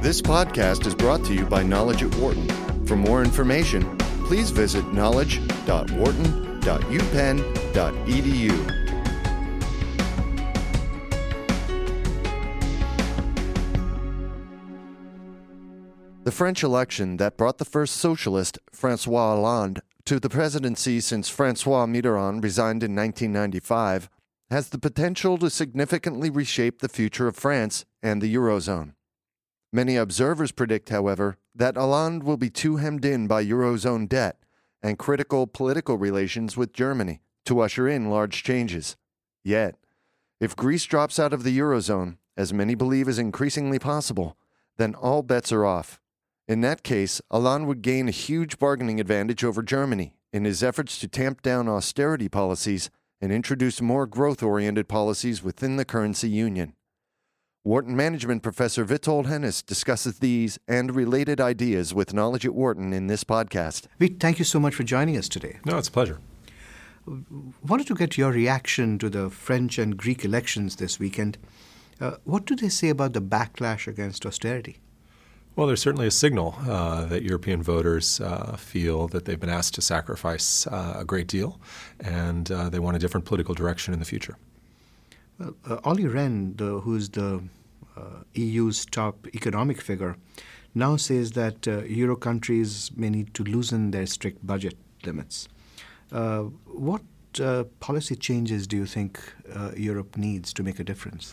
This podcast is brought to you by Knowledge at Wharton. For more information, please visit knowledge.wharton.upenn.edu. The French election that brought the first socialist, Francois Hollande, to the presidency since Francois Mitterrand resigned in 1995 has the potential to significantly reshape the future of France and the Eurozone. Many observers predict, however, that Hollande will be too hemmed in by Eurozone debt and critical political relations with Germany to usher in large changes. Yet, if Greece drops out of the Eurozone, as many believe is increasingly possible, then all bets are off. In that case, Hollande would gain a huge bargaining advantage over Germany in his efforts to tamp down austerity policies and introduce more growth oriented policies within the currency union. Wharton Management Professor Witold Henisz discusses these and related ideas with Knowledge at Wharton in this podcast. Vit, thank you so much for joining us today. No, it's a pleasure. Wanted to get your reaction to the French and Greek elections this weekend. Uh, what do they say about the backlash against austerity? Well, there's certainly a signal uh, that European voters uh, feel that they've been asked to sacrifice uh, a great deal, and uh, they want a different political direction in the future. Well, uh, uh Olli Rehn, the, who's the uh, EU's top economic figure, now says that uh, Euro countries may need to loosen their strict budget limits. Uh, what policy changes do you think Europe needs to make a difference?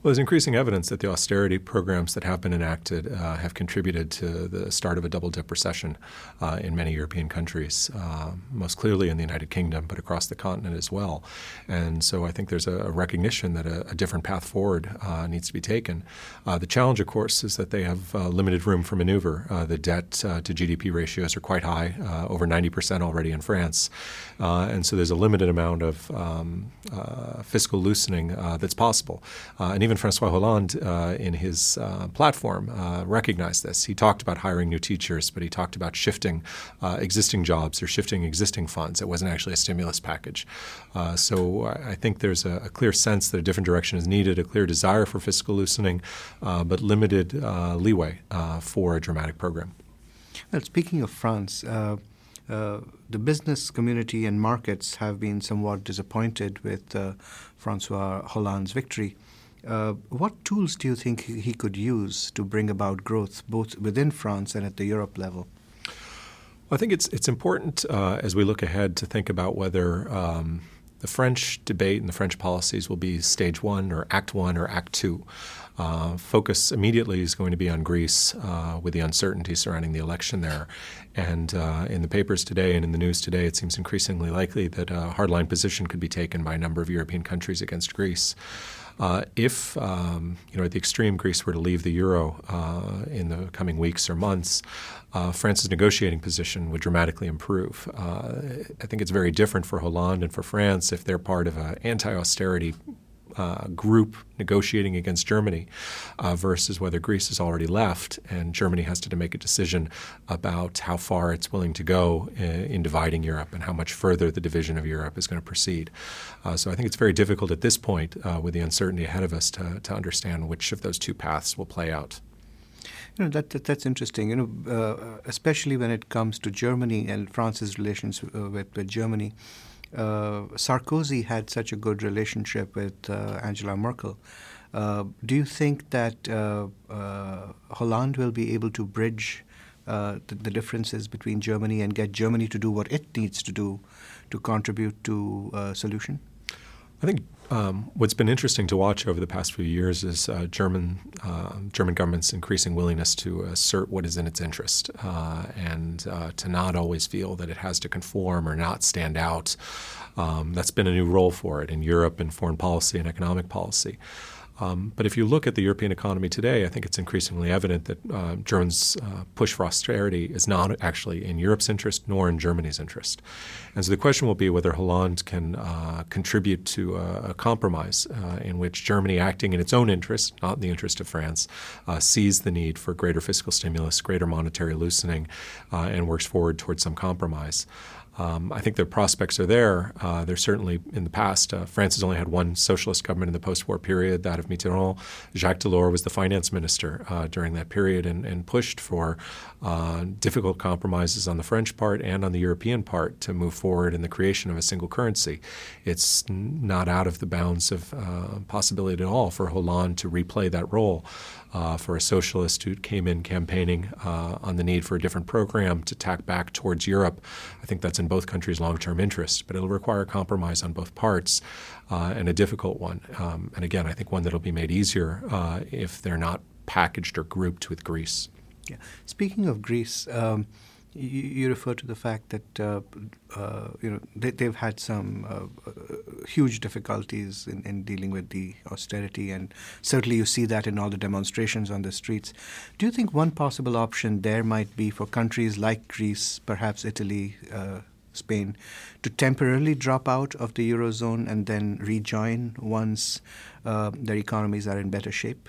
Well, there's increasing evidence that the austerity programs that have been enacted uh, have contributed to the start of a double dip recession uh, in many European countries, uh, most clearly in the United Kingdom, but across the continent as well. And so I think there's a, a recognition that a, a, different path forward uh, needs to be taken. Uh, the challenge, of course, is that they have uh, limited room for maneuver. the debt to GDP ratios are quite high, over 90% already in France. and so there's a limited amount of um, fiscal loosening that's possible. and even Francois Hollande, uh, in his uh, platform, uh, recognized this. He talked about hiring new teachers, but he talked about shifting uh, existing jobs or shifting existing funds. It wasn't actually a stimulus package. Uh, so I think there's a, a, clear sense that a different direction is needed, a clear desire for fiscal loosening, but limited leeway for a dramatic program. Well, speaking of France, uh, the business community and markets have been somewhat disappointed with uh, Francois Hollande's victory. Uh, what tools do you think he could use to bring about growth both within France and at the Europe level? I think it's it's important uh, as we look ahead to think about whether um, the French debate and the French policies will be stage one or act one or act two. Uh, focus immediately is going to be on Greece uh, with the uncertainty surrounding the election there. And uh, in the papers today and in the news today, it seems increasingly likely that a hardline position could be taken by a number of European countries against Greece. Uh, if um, you know at the extreme Greece were to leave the euro uh, in the coming weeks or months, uh, France's negotiating position would dramatically improve. Uh, I think it's very different for Hollande and for France if they're part of an anti-austerity uh, group negotiating against Germany uh, versus whether Greece has already left and Germany has to make a decision about how far it's willing to go in, in dividing Europe and how much further the division of Europe is going to proceed. Uh, so I think it's very difficult at this point, uh, with the uncertainty ahead of us, to, to understand which of those two paths will play out. You know that, that, that's interesting. You know, uh, especially when it comes to Germany and France's relations uh, with, with Germany uh, Sarkozy had such a good relationship with uh, Angela Merkel. Uh, do you think that uh, uh, Hollande will be able to bridge uh, the, the, differences between Germany and get Germany to do what it needs to do to contribute to a solution? I think um, what's been interesting to watch over the past few years is uh, German uh, German government's increasing willingness to assert what is in its interest uh, and uh, to not always feel that it has to conform or not stand out. Um, that's been a new role for it in Europe in foreign policy and economic policy. Um, but if you look at the European economy today, I think it's increasingly evident that uh, Germany's uh, push for austerity is not actually in Europe's interest nor in Germany's interest. And so the question will be whether Hollande can uh, contribute to a, a compromise uh, in which Germany, acting in its own interest, not in the interest of France, uh, sees the need for greater fiscal stimulus, greater monetary loosening, uh, and works forward towards some compromise. Um, I think the prospects are there. Uh, there's certainly in the past, uh, France has only had one socialist government in the post-war period, that of Mitterrand. Jacques Delors was the finance minister uh, during that period and, and pushed for uh, difficult compromises on the French part and on the European part to move forward in the creation of a single currency. It's not out of the bounds of uh, possibility at all for Hollande to replay that role. Uh, for a socialist who came in campaigning uh, on the need for a different program to tack back towards Europe. I think that's both countries' long term interests, but it'll require compromise on both parts uh, and a difficult one. Um, and again, I think one that'll be made easier uh, if they're not packaged or grouped with Greece. Yeah. Speaking of Greece, um, you, you, refer to the fact that uh, uh, you know they, have had some uh, uh, huge difficulties in, in, dealing with the austerity, and certainly you see that in all the demonstrations on the streets. Do you think one possible option there might be for countries like Greece, perhaps Italy? Spain, to temporarily drop out of the eurozone and then rejoin once uh, their economies are in better shape?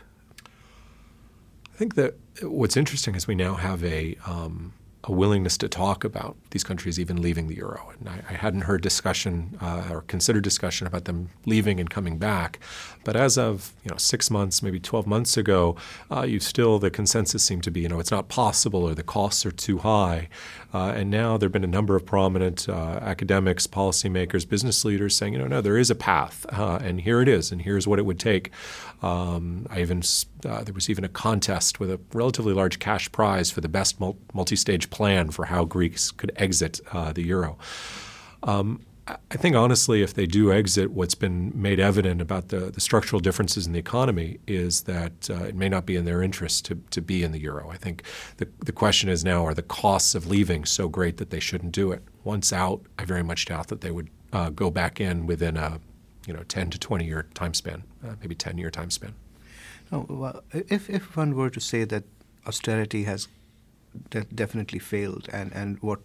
I think that what's interesting is we now have a um, a willingness to talk about these countries even leaving the euro. And I, I hadn't heard discussion uh, or considered discussion about them leaving and coming back. But as of you know six months, maybe 12 months ago, uh, you still the consensus seemed to be you know it's not possible or the costs are too high. Uh, and now there have been a number of prominent uh, academics, policymakers, business leaders saying you know no there is a path uh, and here it is and here's what it would take. Um, I even uh, there was even a contest with a relatively large cash prize for the best multi-stage plan for how Greeks could exit uh, the euro. Um, I think honestly, if they do exit, what's been made evident about the, the structural differences in the economy is that uh, it may not be in their interest to, to be in the euro. I think the, the question is now are the costs of leaving so great that they shouldn't do it? Once out, I very much doubt that they would uh, go back in within a you know 10 to 20 year time span, uh, maybe 10 year time span. Well, if, if one were to say that austerity has de- definitely failed, and, and what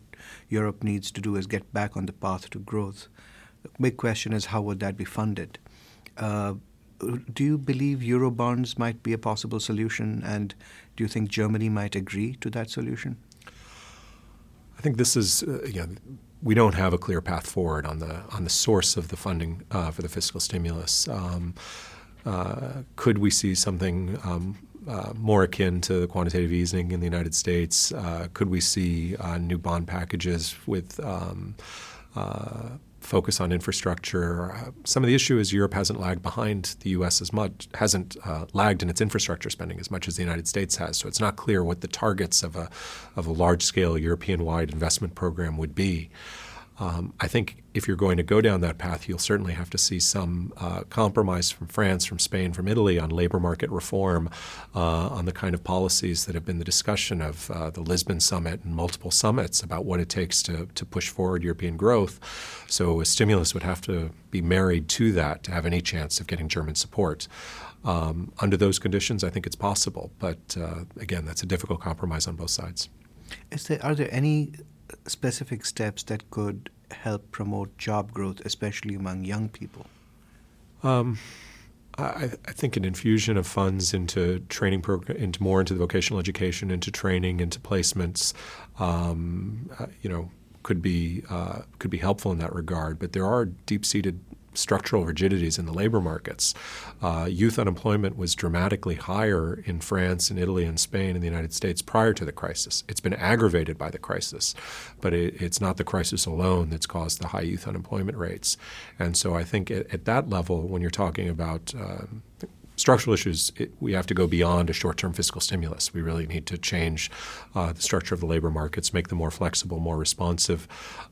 Europe needs to do is get back on the path to growth. The big question is how would that be funded? Uh, do you believe Eurobonds might be a possible solution, and do you think Germany might agree to that solution? I think this is, uh, you know, we don't have a clear path forward on the on the source of the funding uh, for the fiscal stimulus. Um, uh, could we see something um, uh, more akin to the quantitative easing in the United States? Uh, could we see uh, new bond packages with um, uh, focus on infrastructure? Uh, some of the issue is Europe hasn't lagged behind the U.S. as much, hasn't uh, lagged in its infrastructure spending as much as the United States has. So it's not clear what the targets of a of a large scale European wide investment program would be. Um, I think if you're going to go down that path, you'll certainly have to see some uh, compromise from France, from Spain, from Italy on labor market reform, uh, on the kind of policies that have been the discussion of uh, the Lisbon summit and multiple summits about what it takes to, to push forward European growth. So a stimulus would have to be married to that to have any chance of getting German support. Um, under those conditions, I think it's possible. But uh, again, that's a difficult compromise on both sides. There, are there any specific steps that could help promote job growth, especially among young people? Um, I, I, think an infusion of funds into training program, into more into the vocational education, into training, into placements, um, uh, you know, could be uh, could be helpful in that regard. But there are deep seated structural rigidities in the labor markets. Uh, youth unemployment was dramatically higher in France and Italy and Spain and the United States prior to the crisis. It's been aggravated by the crisis, but it, it's not the crisis alone that's caused the high youth unemployment rates. And so I think at, at that level, when you're talking about uh, structural issues, it, we have to go beyond a short-term fiscal stimulus. We really need to change uh, the structure of the labor markets, make them more flexible, more responsive,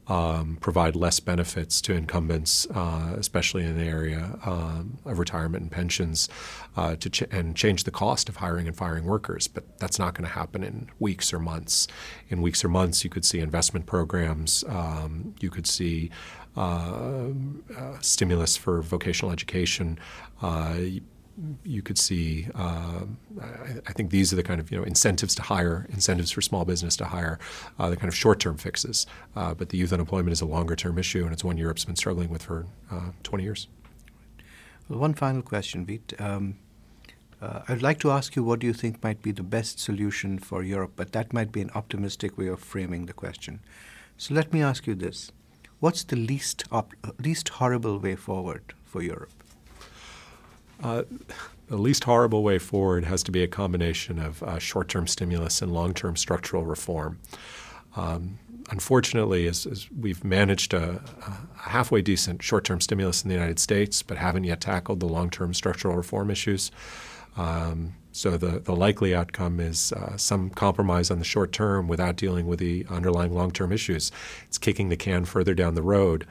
um, provide less benefits to incumbents, uh, especially in the area um, of retirement and pensions, uh, to ch- and change the cost of hiring and firing workers. But that's not going to happen in weeks or months. In weeks or months, you could see investment programs. Um, you could see uh, uh, stimulus for vocational education. Uh, you could see. Uh, I, I, think these are the kind of you know incentives to hire, incentives for small business to hire, uh, the kind of short-term fixes. Uh, but the youth unemployment is a longer-term issue, and it's one Europe's been struggling with for uh, 20 years. Well, one final question, Veet. Um, uh, I'd like to ask you what do you think might be the best solution for Europe, but that might be an optimistic way of framing the question. So let me ask you this: what's the least op- least horrible way forward for Europe? Uh, the least horrible way forward has to be a combination of uh, short-term stimulus and long-term structural reform. Um, unfortunately, as, as, we've managed a, a, halfway decent short-term stimulus in the United States, but haven't yet tackled the long-term structural reform issues. Um, so the, the likely outcome is uh, some compromise on the short term without dealing with the underlying long-term issues. It's kicking the can further down the road.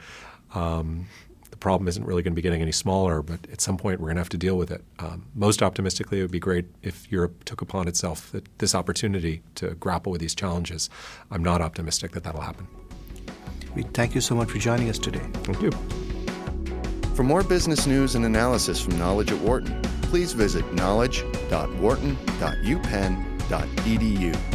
Um, the problem isn't really going to be getting any smaller, but at some point we're going to have to deal with it. Um, most optimistically, it would be great if Europe took upon itself this opportunity to grapple with these challenges. I'm not optimistic that that'll happen. We thank you so much for joining us today. Thank you. For more business news and analysis from Knowledge at Wharton, please visit knowledge.wharton.upenn.edu.